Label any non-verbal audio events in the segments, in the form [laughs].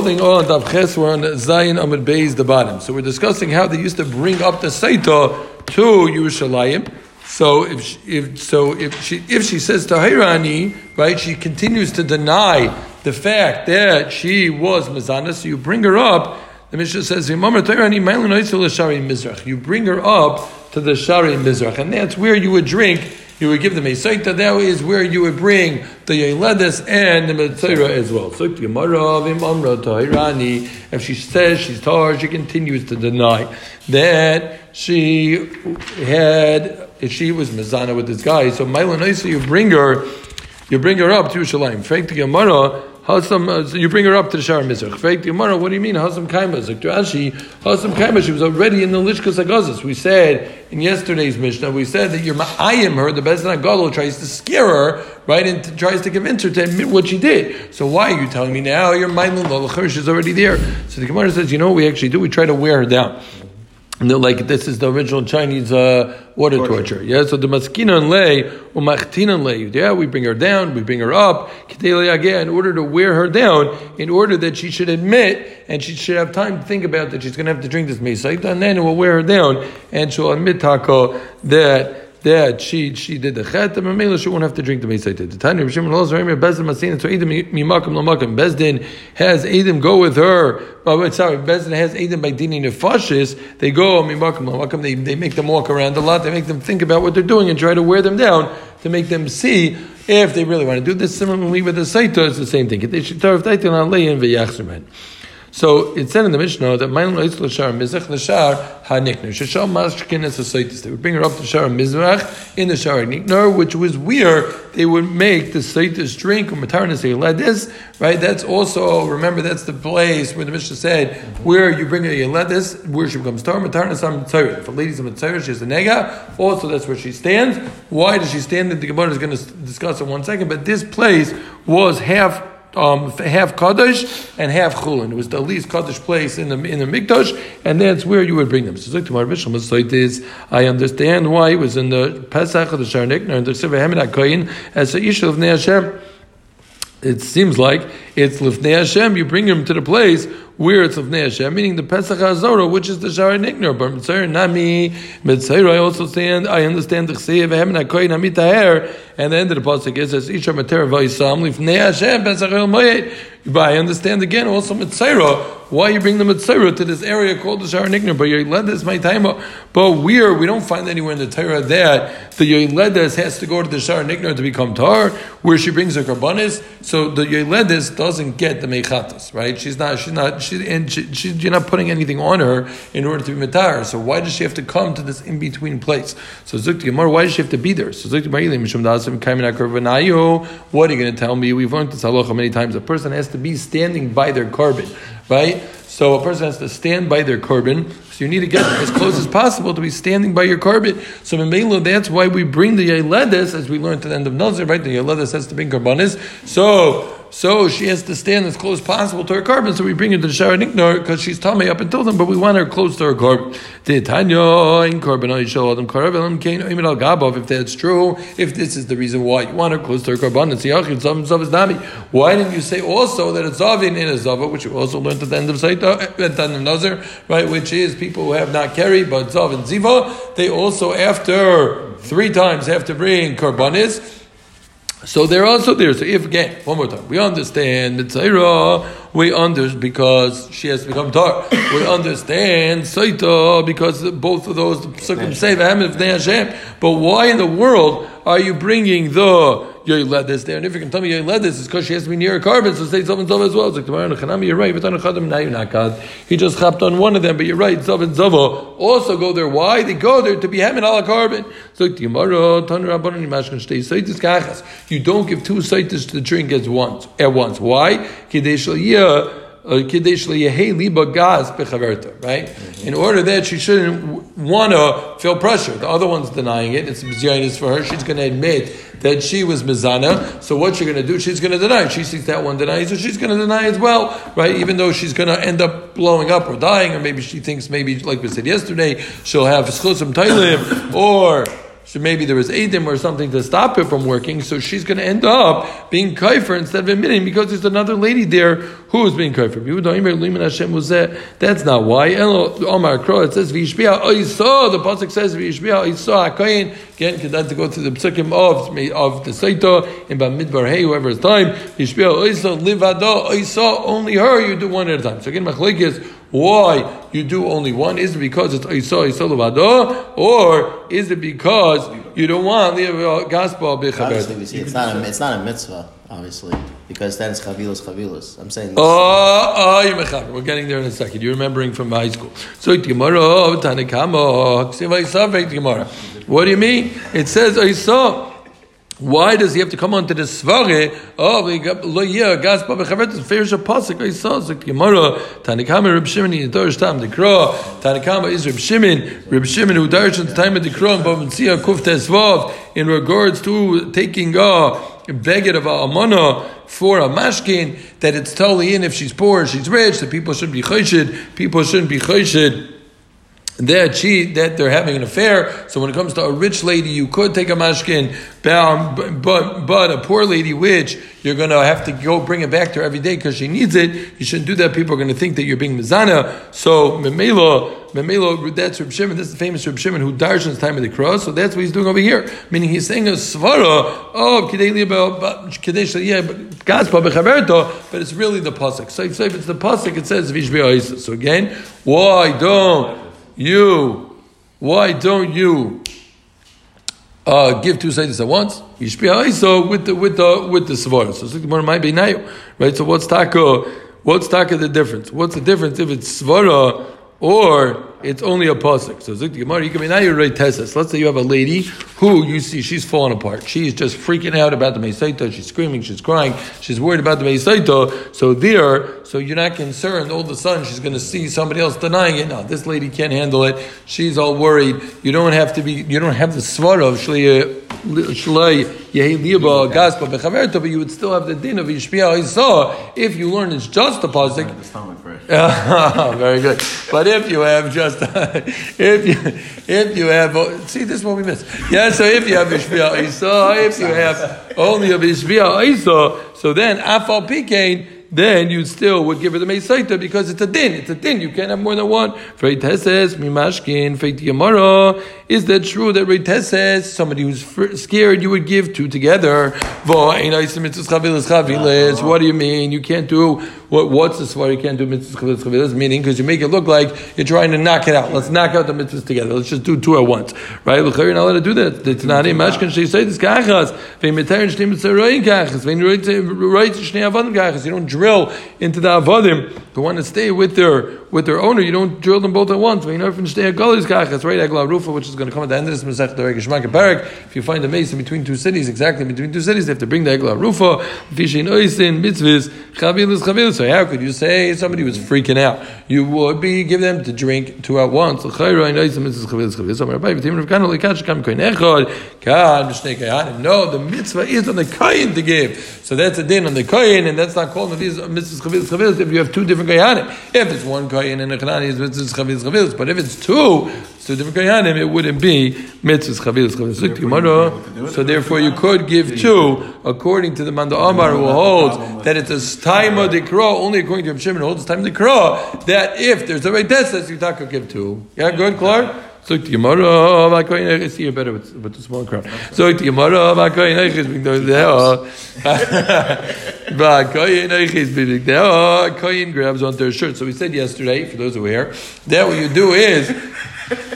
Holding on Daf Ches, we're on Zayin Amid Beis, the bottom. So we're discussing how they used to bring up the Saita to Yerushalayim. So if she, if so if she if she says to Hairani, right, she continues to deny the fact that she was Mazana, so you bring her up. The Mishnah says, You bring her up to the Shari Mizrach, and that's where you would drink you would give them a saita. That is where you would bring the Yeledes and the Mitzvah as well. So if she says she's tar, she continues to deny that she had, if she was Mizana with this guy. So Mailan you bring her, you bring her up to Yerushalayim. Frank the Gemara, Hasam, uh, so you bring her up to the Shara Mizrach. Fake Gemara, what do you mean? Hasam Kaima? Like to Ashi, Hasam Kaima, she was already in the Lishkas Agazis. We said in yesterday's Mishnah, we said that your Ma'ayim her, the Bezdin Agadol tries to scare her, right, and tries to convince her to admit what she did. So why are you telling me now? Your Mailun Lalachir, she's already there. So the Gemara says, you know what we actually do? We try to wear her down. No, like this is the original Chinese uh, water torture. torture. Yeah, so the maskina and lay and lay. Yeah, we bring her down, we bring her up in order to wear her down, in order that she should admit and she should have time to think about that she's going to have to drink this mesaita, and then it will wear her down, and she'll admit tako that that she she did the chet, and Mamela she won't have to drink the mesaita. The Tanya Rishim also Bezdin Masina so Edim mimakim lamakim. Bezdin has Edim go with her. Oh, sorry, Bezdin has Edim by dini nefashis. They go mimakim lamakim. They they make them walk around a lot. They make them think about what they're doing and try to wear them down to make them see if they really want to do this. Similarly with the saita, it's the same thing. They should tarif taitin on leyin v'yachzerman. So it said in the Mishnah that Mayin Loitz L'Shar Mizrach L'Shar HaNikner. Shashal Mashkin as a They would bring her up to Shar Mizrach in the Shar Nikner, which was where they would make the Saitis drink or Matarnas Yeledis, right? That's also, remember, that's the place where the Mishnah said, where you bring a Yeledis, where she becomes Tar, Matarnas Mitzayr. If a lady's a Mitzayr, she has a Nega, also that's where she stands. Why does she stand? The Gemara is going to discuss in one second, but this place was half um, half Kaddish and half Chulin. It was the least Kaddish place in the in the Mikdash, and that's where you would bring them. So, is I understand why it was in the Pesach of the Sharnikner and the Sefer Hemed as a issue of Hashem it seems like it's Lifnei Hashem, you bring him to the place where it's Lifnei Hashem, meaning the Pesach HaZorah, which is the Shara Nikner. But Mitzayr Nami, Mitzayr, I also stand, I understand the Chseyev, Hem Nakoy Nami Taher, and the end of the Pasuk is, as Isha Mater Vaisam, Lifnei Hashem, Pesach El Moyed. But I understand again also Mitzayra, why you bring the Mitzayra to this area called the Shara Nikner. But Yoiledes, my time, but we're we don't find anywhere in the Torah that the Yoiledes has to go to the Shara Nikner to become Tar, where she brings her Karbanis. So the Yoiledes doesn't get the Mechatas, right? She's not, she's not, she, and she, she, you're not putting anything on her in order to be Mitar. So why does she have to come to this in between place? So Zukti Gemara, why does she have to be there? So Zukti What are you going to tell me? We've learned this halacha many times. A person has to be standing by their carbon, right? So a person has to stand by their carbon. So you need to get [coughs] as close as possible to be standing by your carbon. So in that's why we bring the Yeledes, as we learned at the end of Nazir, right? The Yeledes has to bring korbanis. So so she has to stand as close as possible to her korban. So we bring her to the Shara Niknar because she's tummy up until then, but we want her close to her korban. If that's true, if this is the reason why you want her close to her korban, why didn't you say also that it's Zavin in a Zava, which you also learned at the end of Saita, eh, at the Nazir, right? Which is people who have not carried, but Zav and Ziva, they also after three times have to bring korbanis. So they're also there. So if again, one more time, we understand Mitzayra, we understand because she has become tar. we understand Saita because both of those Sukkim. But why in the world are you bringing the Yoiledis there. And if you can tell me Yoiledis, it's because she has to be near a korban, so say Zav and Zav as well. It's like tomorrow right. Now you're God. He just hopped on one of them, but you're right. Zav and Zava also go there. Why? They go there to be Hamin ala korban. So tomorrow, you don't give two saitis to the drink at once. At once. Why? Right? Mm-hmm. In order that she shouldn't want to feel pressure. The other one's denying it. It's bizarreness for her. She's going to admit that she was mizana. So what she's going to do? She's going to deny. She sees that one deny, so she's going to deny as well, right? Even though she's going to end up blowing up or dying, or maybe she thinks maybe like we said yesterday, she'll have schlusim tailim or so maybe there was Adim or something to stop her from working, so she's going to end up being kaifer instead of admitting because there's another lady there who is being kafir? That's not why. Omar Kro, it says Vishbia Oisa. The pasuk says Oisa Hakayin. Again, then to go to the psukim of of the Saita in Bamidbar Hey, whoever is time. Vishbia Oisa Livado Oisa. Only her you do one at a time. So again, Machlik is why you do only one? Is it because it's Oisa Oisa Livado, or is it because you don't want the uh, gospel Obviously, we see it's not a, it's not a mitzvah, obviously, because then it's chavilas chavilas. I'm saying. Oh, ah, oh, ah, you're mechaber. We're getting there in a second. You're remembering from high school. So Gemara, Tanakama, Gemara. What do you mean? It says I saw. Why does he have to come onto the svare? Oh, of lo yeah gas ba bechavet the fair pasuk I saw the Gemara Tanakama Reb Shimon in Dorish Tam the Kro Tanakama is Reb Shimon. Reb Shimon who Dorish at the time of the Kro and Bavitziya Kuf Tesvav in regards to taking a beggar of a amana for a mashkin that it's totally in if she's poor she's rich that people shouldn't be chayshid people shouldn't be chayshid that she that they're having an affair. So when it comes to a rich lady, you could take a mashkin, but but, but a poor lady, which you're going to have to go bring it back to her every day because she needs it. You shouldn't do that. People are going to think that you're being mizana. So memelo, memelo, that's Reb Shimon. This is the famous Reb Shimon who darshans time of the cross. So that's what he's doing over here. Meaning he's saying a svara of kidei kadesh yeah, but it's really the pasuk. So if it's the pasuk, it says vishbi So again, why don't you, why don't you uh, give two sides at once? So with the with the with the svara. So Gemara might be now, right? So what's taka? What's taka the difference? What's the difference if it's svara or it's only a pasuk. So Zik Gemara, you can be now you're right tesis. Let's say you have a lady who you see she's falling apart. She's just freaking out about the Meisaita. She's screaming, she's crying, she's worried about the Meisaita. So there, so you're not concerned. All of a sudden she's going to see somebody else denying it. No, this lady can't handle it. She's all worried. You don't have to be. You don't have the svara of shlei yehi liba gaspa bechaverta, but you would still have the din of yishpia saw if you learn it's just a pasuk. [laughs] Very good. But if you have just [laughs] if you if you have see this is what we miss. Yeah, so if you have Ishbia Isa, if you have only a Ishbia Isa, so then Afal Pikain then you still would give her the Meisaita because it's a din. It's a din. You can't have more than one. Freiteses, Mimashkin, Feiti Is that true that Reiteses, somebody who's scared, you would give two together? What do you mean? You can't do, what, what's the for? You can't do mitzvahs chavilas, meaning because you make it look like you're trying to knock it out. Let's knock out the mitzvahs together. Let's just do two at once. Right? You're not allowed to do that. It's not a avadim kachas. You don't drill into the avadim. The one that stay with their with their owner, you don't drill them both at once. Vein arfin shnei agalis kachas. Right? Agla rufa, which is going to come at the end of this Masech the Regishmak Barak. If you find a mace in between two cities, exactly between two cities, they have to bring the Agla rufa. Fishin oisin mitzvahs chavilas chavilas. So how could you say somebody was freaking out? You would be give them to drink two at once. No, the mitzvah is on the kain to give. So that's a din on the kain, and that's not called these mitzvahs chavilas chavilas if you have two different kayanim. If it's one kain and a kanani is mitzvahs chavilas chavilas, but if it's two, two different kayanim, it wouldn't be mitzvahs chavilas chavilas. So therefore, you could give two according to the Manda Amar who holds that it's a time of the crow, only according to Shimon holds time of the crow, that if there's a that's you talk give two. Yeah, good, Clark? So the Gemara, I see you better with, with the small crowd. So the Gemara, Koyin grabs onto her shirt. So we said yesterday, for those who were here, that what you do is,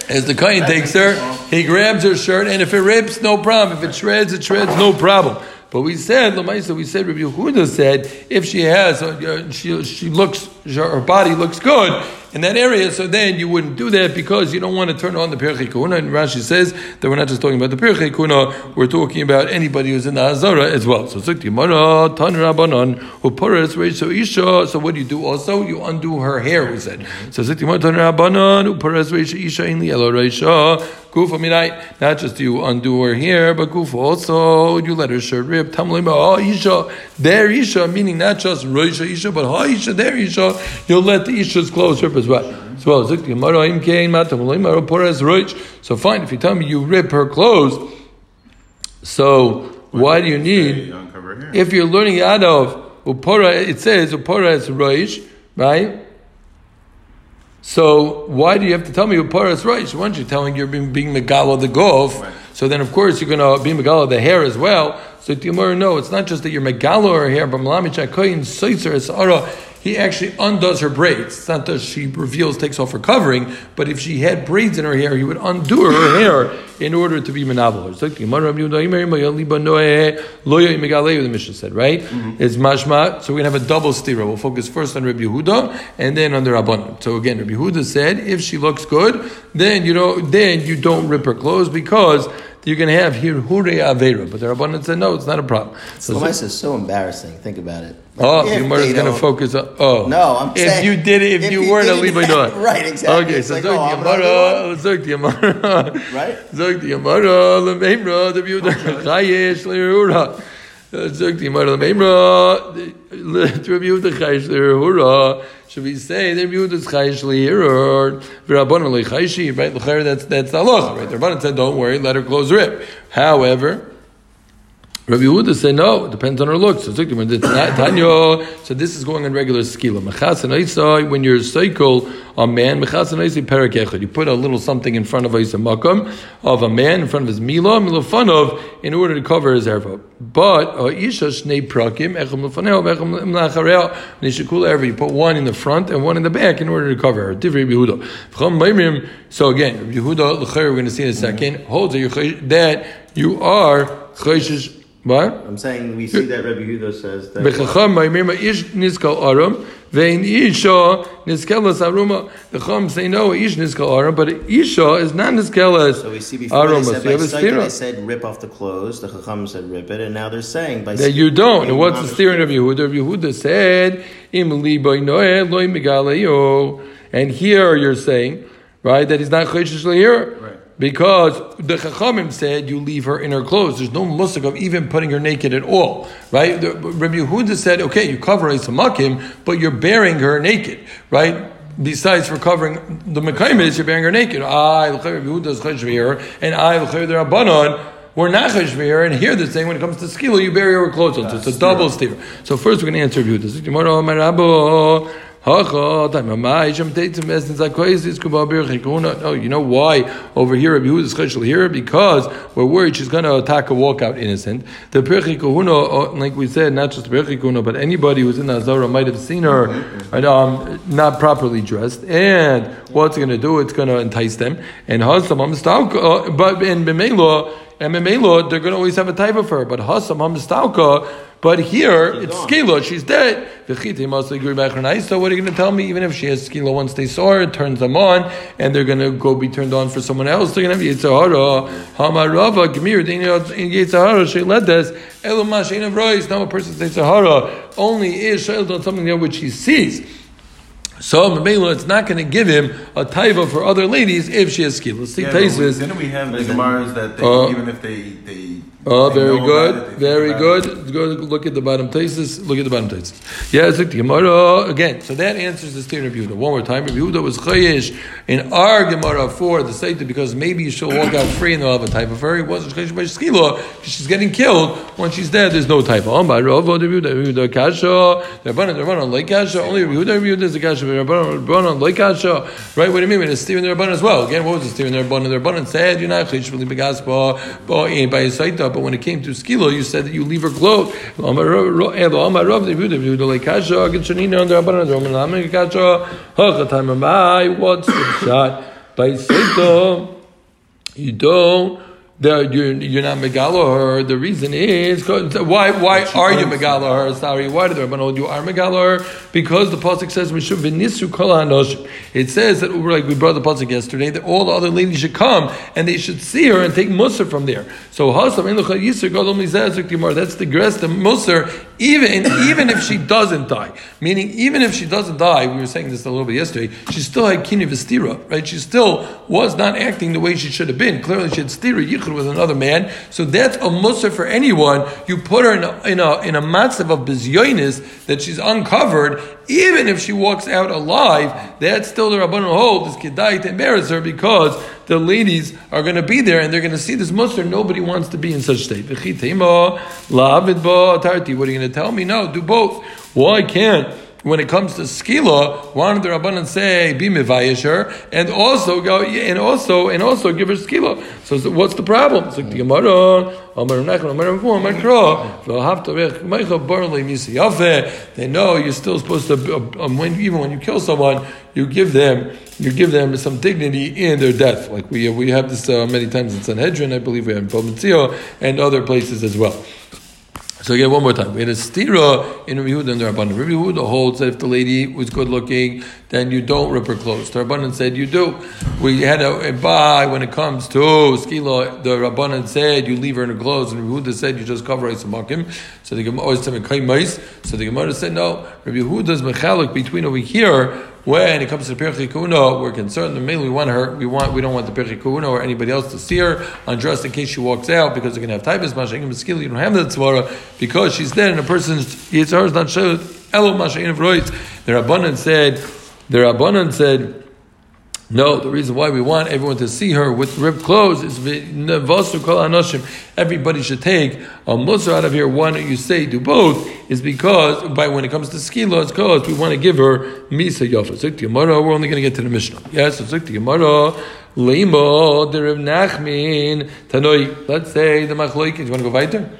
as the Koyin takes her, he grabs her shirt, and if it rips, no problem. If it shreds, it shreds, no problem. But we said, Lamaisa, we said, Rabbi Yehuda said, if she has, uh, she, she looks, her body looks good, in that area, so then you wouldn't do that because you don't want to turn on the Pirchei Kuna. And Rashi says that we're not just talking about the Pirchei Kuna, we're talking about anybody who's in the Hazara as well. So Tan Rabbanon, Uparas Isha. So what do you do also? You undo her hair, we said. So Tan Rabbanon, Uparas Isha, in the yellow Reisha. Kufa Minai, not just you undo her hair, but Kufa also, you let her shirt rip. Tamlima, oh Isha, there Isha, meaning not just Reisha Isha, but Ha Isha, there Isha. You'll let the Isha's clothes rip as well. So So fine, if you tell me you rip her clothes, so why do you need? If you're learning out of upora. It says upora is roish, right? So why do you have to tell me upora is roish? Once you're telling you're being, being megala the golf, Right. so then of course you're going to be megala the hair as well. So Gemara, no, it's not just that you're megala her hair, but malami chakoyin soitzer es ara. He actually undoes her braids. It's not that she reveals, takes off her covering, but if she had braids in her hair, he would undo her hair in order to be menabel. It's like the Gemara, Rabbi Yehuda, Imer, Imer, Liba, Noeh, Loya, Imegaleu, the Mishnah said, right? Mm-hmm. It's mashma. So we're going to have a double stira. We'll focus first on Rabbi Yehuda and then on the Rabbanon. So again, Rabbi Yehuda said, if she looks good, then you know, then you don't rip her clothes because you're going to have here hure avera. But the Rabbanon said, no, it's not a problem. So, Lamaisa is so embarrassing. Think about it. Oh, if the Gemara is going to focus on. Oh, No, I'm if saying- you did it, if, if you you weren't a it- Levi [laughs] Right, exactly. Okay, It's so like, zog oh, the I'm another Gemara, zog the Gemara, Right? [laughs] Zog the Gemara, lemeimra, the Yehuda oh, chayesh leirura. Zog the lemeimra, the Rabbi Yehuda chayesh leirura. Should we say the Rabbi Yehuda's chayesh leirur? V'rabbanon leichayeshi, right? L'chayr, that's that's the halacha, right? The Rabbanon said, don't worry, let her clothes rip. However. Rabbi Yehuda said no. It depends on her looks. So this is going on regular skila. When you're a cycle a man, mechas and Isa perak echad. You put a little something in front of Isa makam of a man in front of his mila milafanov in order to cover his erva. But isha shnei prakim echam lefaneo vecham lachareo nishikul erva. You put one in the front and one in the back in order to cover her. Yehuda. So again, Yehuda we're going to see in a second holds that you that you are chayshish. What? I'm saying we see that Rabbi Huda says that. Bechacham ma'imir ish niskal aram vein isha niskelas aruma. The chum say no, ish niskal aram, but isha is not niskelas So we see before aruma. they So said you by have they said rip off the clothes. The Chacham said rip it, and now they're saying by that you don't. And what's the steering of Yehuda? Rabbi Yehuda said im li boy noeh loy megaleyo. And here you're saying, right, that he's not chayshish here. Because the Chachamim said you leave her in her clothes. There's no musik of even putting her naked at all, right? The, Rabbi Yehuda said, okay, you cover a samakim, but you're bearing her naked, right? Besides for covering the Mekaimis, you're bearing her naked. I, Rabbi Yehuda's cheshvir, and I, the Rabbanon, we're not cheshvir, and here they're saying when it comes to skila, you bury her clothes on. So it's a double steer. So first we're going to answer Yehuda. No, you know why over here Rabbi Yehuda is cheshul here? Because we're worried she's going to attack a walkout innocent. The Pirchi Kahuna, like we said, not just the Pirchi Kahuna, but anybody who's in the Azara might have seen her um, not properly dressed. And what's it going to do? It's going to entice them. And Hasam, uh, but in Bimelo, and Memelo, they're going to always have a type of her. But Hasam, Hamstalka, but here it's skila, she's dead. So what are you going to tell me? Even if she has skila, once they saw her, it turns them on, and they're going to go be turned on for someone else. They're going to have yitzahara, hamarava, gemir, yitzahara, sheiledes, eluma shein of rois. Now a person says only is on something there which he sees. So Mamela, it's not going to give him a taiva for other ladies if she has skila. See, Yeah, but we- Taisus. Didn't we have the Gemaras that they, Uh, even if they they Oh, very good, very think about it. good. Go look at the bottom thesis. Look at the bottom thesis. Yeah, it's the Gemara again. So that answers the statement of Yehuda. One more time, Rabbi Yehuda was chayish in our Gemara for the Saita because maybe she'll walk out free and they'll have a type of her. He wasn't chayish by because she's getting killed. Once she's dead, there's no type. Oh, by Rav, Rabbi Yehuda, kasha. The Rabbanan like kasha. Only Rabbi Yehuda, Rabbi Yehuda is the kasha. But Rabbanan, Rabbanan like kasha. Right? What do you mean? It's steering the Rabbanan as well. Again, what was the steering the Rabbanan? The Rabbanan said you're not chayish begaspa eh, by a Saita, but when it came to skilo, you said that you leave her. Hachatam amai. What's the shot? You don't. That you're, you're not megala her. The reason is why why are you megala her? Sorry, why did the Rabbanon you are megala her? Because the pasuk says we should v'nisu kol hanoshim. It says that like we brought the pasuk yesterday that all the other ladies should come and they should see her and take musar from there. So hasam yisur gadol timar. That's the grest the musar even even if she doesn't die. Meaning even if she doesn't die, we were saying this a little bit yesterday. She still had kini v'stira, right? She still was not acting the way she should have been. Clearly, she had stira with another man. So that's a musar for anyone. You put her in a in a, in a matzav of bizyonis that she's uncovered. Even if she walks out alive, that's still the rabbanon hold is kedai to embarrass her because the ladies are going to be there and they're going to see this muster. Nobody wants to be in such state. What are you going to tell me? No, do both. Why can't? When it comes to skila, one of the rabbanan say be mevayesher, and also go and also and also give her skila. So, so what's the problem? It's the Gemara. They know you're still supposed to, um, when, even when you kill someone, you give them you give them some dignity in their death. Like we we have this uh, many times in Sanhedrin, I believe we have in Palmatzio and other places as well. So again, one more time. We had a stira in Rabbi Yehuda and the Rabbanan. Rabbi Yehuda holds that if the lady was good looking, then you don't rip her clothes. The Rabbanan said you do. We had a, a buy when it comes to skila. The Rabbanan said you leave her in her clothes, and Rabbi Yehuda said you just cover her makim. So the Gemara oh, always So the Gemara said no. Rabbi Yehuda's mechalik between over here when it comes to the Pirchei we're concerned. Mainly, we want her. We want. We don't want the Pirchei or anybody else to see her undressed in case she walks out because they're going to have typhus. Mashayim skill. You don't have that tzvara because she's dead and a person's yitzhar is not. Elo mashayim of The Rabbanan said. The Rabbanan said. No, the reason why we want everyone to see her with ripped clothes is everybody should take a musr out of here. Why don't you say do both? Is because by when it comes to skila, it's we want to give her misa yafa. Zik Gemara, we're only going to get to the Mishnah. Yes, so Zik Gemara, Lema, the Rav Nachman, Tanoi. Let's say the Machloik. Do you want to go weiter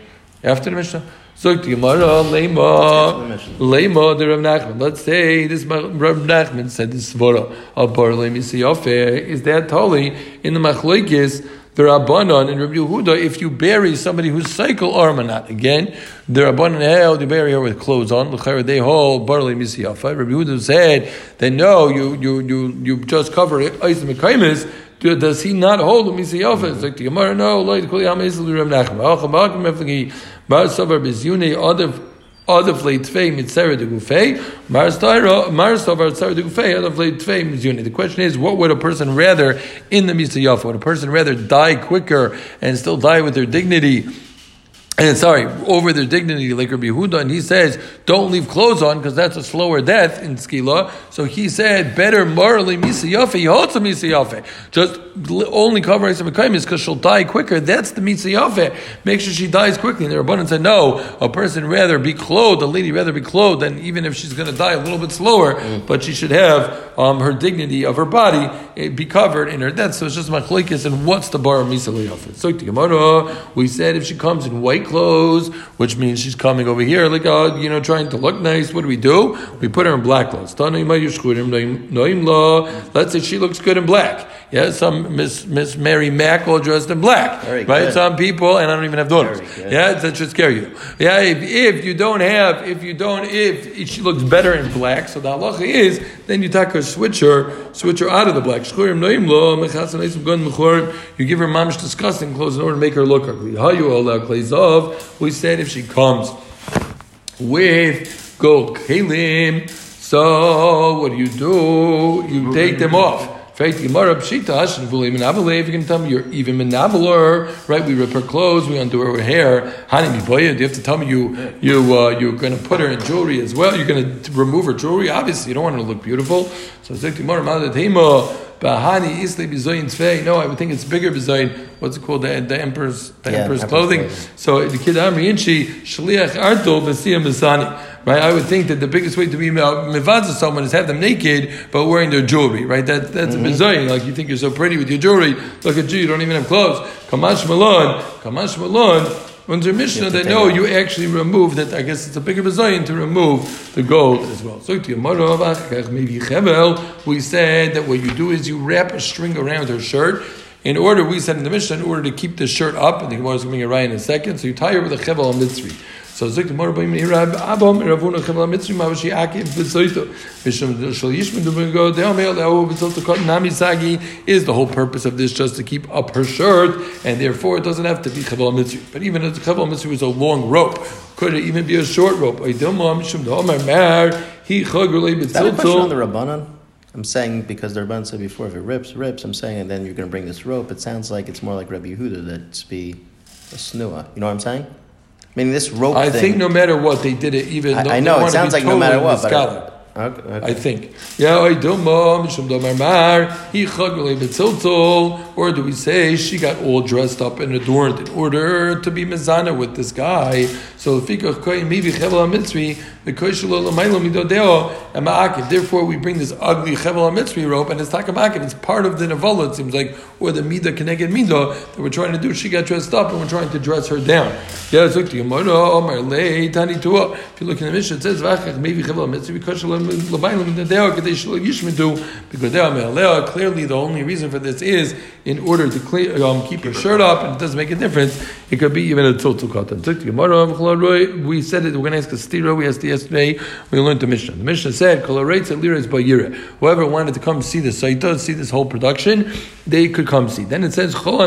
after the Mishnah? The Gemara, Lema, Lema, the Rav Nachman. Let's say this Rav Nachman said this svara of Bar Misiyofe. Is that totally in the Machlokes? The Rabbanon and Rabbi Yehuda, if you bury somebody who's cycle armanat, again, the Rabbanon held you bury her with clothes on. They hold barley misiyafa. Rabbi Yehuda said that no, you you you you just cover it. Does he not hold the misiyafa? It's like the Gemara. No, Bar Savar Bizune Adif Adif Tfei Mitzera de Gufei Mar Savar Tzera de. The question is, what would a person rather in the Misayafa? Would a person rather die quicker and still die with their dignity? And sorry, over their dignity, like Rabbi Yehuda, and he says, don't leave clothes on because that's a slower death in Skila. So he said, better morally misayafe, yotza misayafe. Just only covering some is because she'll die quicker. That's the misayafe. Make sure she dies quickly. And the Rabbanan said, no, a person rather be clothed, a lady rather be clothed, than even if she's going to die a little bit slower, mm. but she should have um, her dignity of her body eh, be covered in her death. So it's just machlekes, and what's the bar of misayafe? So we said if she comes in white clothes, which means she's coming over here, like, uh, you know, trying to look nice. What do we do? We put her in black clothes. Let's say she looks good in black. Yeah, some Miss Miss Mary Mack all dressed in black, Very right? Good. Some people, and I don't even have daughters. Yeah, that should scare you. Yeah, if, if, you don't have, if you don't, if, if she looks better in black, so the halacha is, then you take her, switch her, switch her out of the black. You give her mamish disgusting clothes in order to make her look ugly. We said if she comes with gold kalim, so what do you do? You take them off. If you can tell me you're even menaveler, right? We rip her clothes, we undo her hair. Hani Do you have to tell me you you uh, you're going to put her in jewelry as well? You're going to remove her jewelry? Obviously, you don't want her to look beautiful. So it's like Bahani Isli Bizoyin Tvei. No, I would think it's bigger Bizoyin. What's it called? The, the emperor's the yeah, emperor's clothing. So the kid Amri Inchi Shliach Arto Basiyam Bisani. Right, I would think that the biggest way to be mivaz someone is have them naked but wearing their jewelry. Right, that that's mm-hmm. a bizoyin. Like you think you're so pretty with your jewelry. Look at you, you don't even have clothes. Kamash Malon, Kamash Malon. Under Mishnah, they know you actually remove that. I guess it's a bigger bazayin to remove the gold as well. So we said that what you do is you wrap a string around her shirt. In order, we said in the Mishnah, in order to keep the shirt up, and the Gemara is going to right in a second. So you tie her with a chevel on mitzri. So Zik the Morba Yimni Rab Abam Ravuna Chevel Mitzri Mavashi Akiv B'Zoito Mishum Shal Yishman Dubin Go Deo Meil Deo B'Zoito Kot Nami Sagi is the whole purpose of this just to keep up her shirt and therefore it doesn't have to be Chevel Mitzri. But even if the Chevel Mitzri was a long rope, could it even be a short rope? Idilma Mishum Domer Mar He Chag Relay B'Zoito. That a question on the Rabbanan? I'm saying because the Rabban said before, if it rips, rips. I'm saying, and then you're going to bring this rope. It sounds like it's more like Rabbi Yehuda that's be a snua. You know what I'm saying? Meaning this rope. I thing, think no matter what they did it, even I, I know it sounds like no matter what, but Okay, think. Yeah, I betziltzol, or do we say she got all dressed up and adorned in order to be mezana with this guy? So. Therefore, we bring this ugly chevel hamitzri rope and it's takamakiv. It's part of the nevola. It seems like or the mida keneged mido that we're trying to do. She got dressed up and we're trying to dress her down. Yeah, like the Gemara. If you look in the Mishnah, it says v'achach maybe chevel hamitzri koishelo lamaylo Clearly, the only reason for this is in order to clean, um, keep your shirt up, and it doesn't make a difference. It could be even a total cotton. We said it. We're going to ask a stira. We asked yesterday. We learned the Mishnah. The Mishnah said, Whoever wanted to come see this, so the saita, see this whole production, they could come see. Then it says, All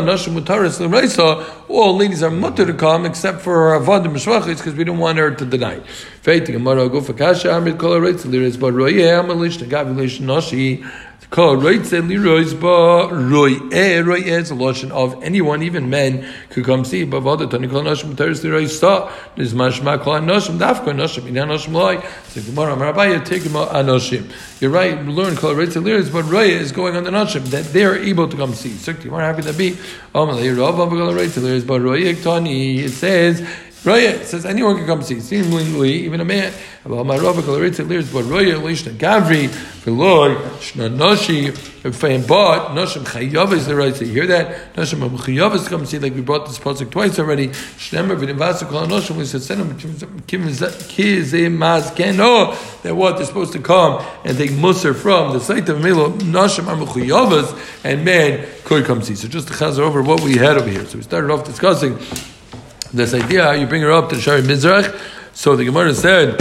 ladies are mutter to come except for avad mishvachis because we don't want her to deny. Faith Gemara go for kasha amid kol rates liris but roye amalish the gavilation nashi. Kol rates liris ba roye roye is a lotion of anyone, even men, could come see. But avad tani kol nashim teres liris sta. There's mashma kol nashim dafka nashim ina nashim loy. So Gemara Rabbi take him anoshim. You're right. Learn kol rates liris but roye is going on the nashim that they're able to come see. So Gemara happy to be. Amalei rav kol rates liris but roye tani. It says. Roya says anyone can come see. Seemingly, even a man. About my Rabbi Kalaritz lears, but Roya Lishna Gavri Veloy Shna Noshi Fain Bot Noshim Chayav is the right. You hear that Noshim Chayav is come see like we brought this project twice already. Shnemer V'Nivasa Kol Noshim we said send them Kizemaz Keno that what they're supposed to come and take Musar from the site of Milo Noshim are and man could come see. So just to chazer over what we had over here. So we started off discussing this idea, you bring her up to the Shari Mizrach. So the Gemara said,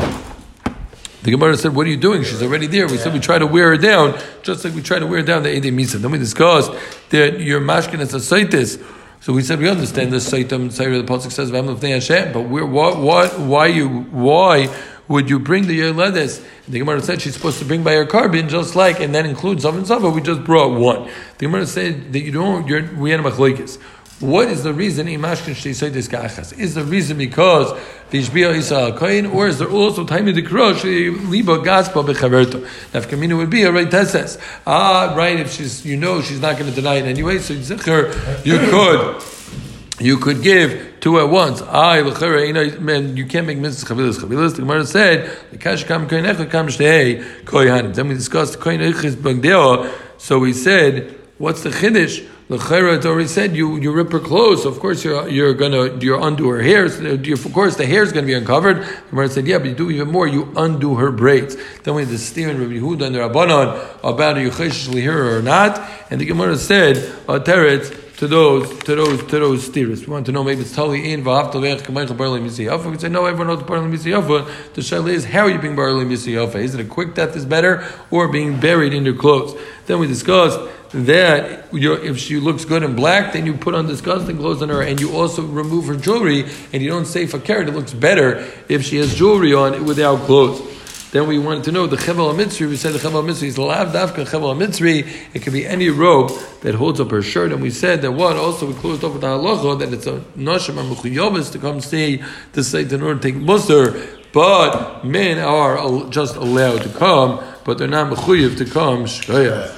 the Gemara said, "What are you doing? She's already there." We yeah. said we try to wear her down, just like we try to wear down the Ede Misa. Then we discussed that your mashkin is a saitis. So we said we understand the saitam the pasuk says Hashem, but we're, what, what, why you, why would you bring the Yerledes? The Gemara said she's supposed to bring by her carbon, just like, and that includes Zav and Zava. We just brought one. The Gemara said that you don't. You're, we had a machlokes. What is the reason imashkin this kachas? Is the reason because the ishbia is a kohen, or is there also time in the krosh liba gaspa bechaverto? Nafkamina would be a right says ah right if she's you know she's not going to deny it anyway. So zikr you could. You could give two at once. I you know, man, you can't make mitzvahs chavilas chavilas. The Gemara said the kash kam kohen echad kam shtei kohanim. Then we discussed kohen echad bagdeo. So we said, what's the chiddush? The Chayra already said you, you rip her clothes, so of course you're, you're gonna you're undo her hair. So of course the hair is gonna be uncovered. The Gemara said, yeah, but you do even more. You undo her braids. Then we had the steer and Rabbi Yehuda and the Rabbanon about are you cheshishly here or not, and the Gemara said, uh, Teretz to those to those to those steers. We want to know maybe it's totally in v'havtalech kamaycha barley misiyafa. We say no, everyone knows barley misiyafa. The shaila is how are you being barley misiyafa? Is it a quick death is better or being buried in your clothes? Then we discussed that if she looks good in black, then you put on disgusting clothes on her, and you also remove her jewelry, and you don't say for carrot. It looks better if she has jewelry on without clothes. Then we wanted to know the chevel mitzri. We said the chevel mitzri is lav dafka chevel mitzri. It could be any robe that holds up her shirt, and we said that what also we closed off with the halacha that it's a nashim or to come see the site in order to take muster. But men are just allowed to come, but they're not mechuyev to come shkoyah.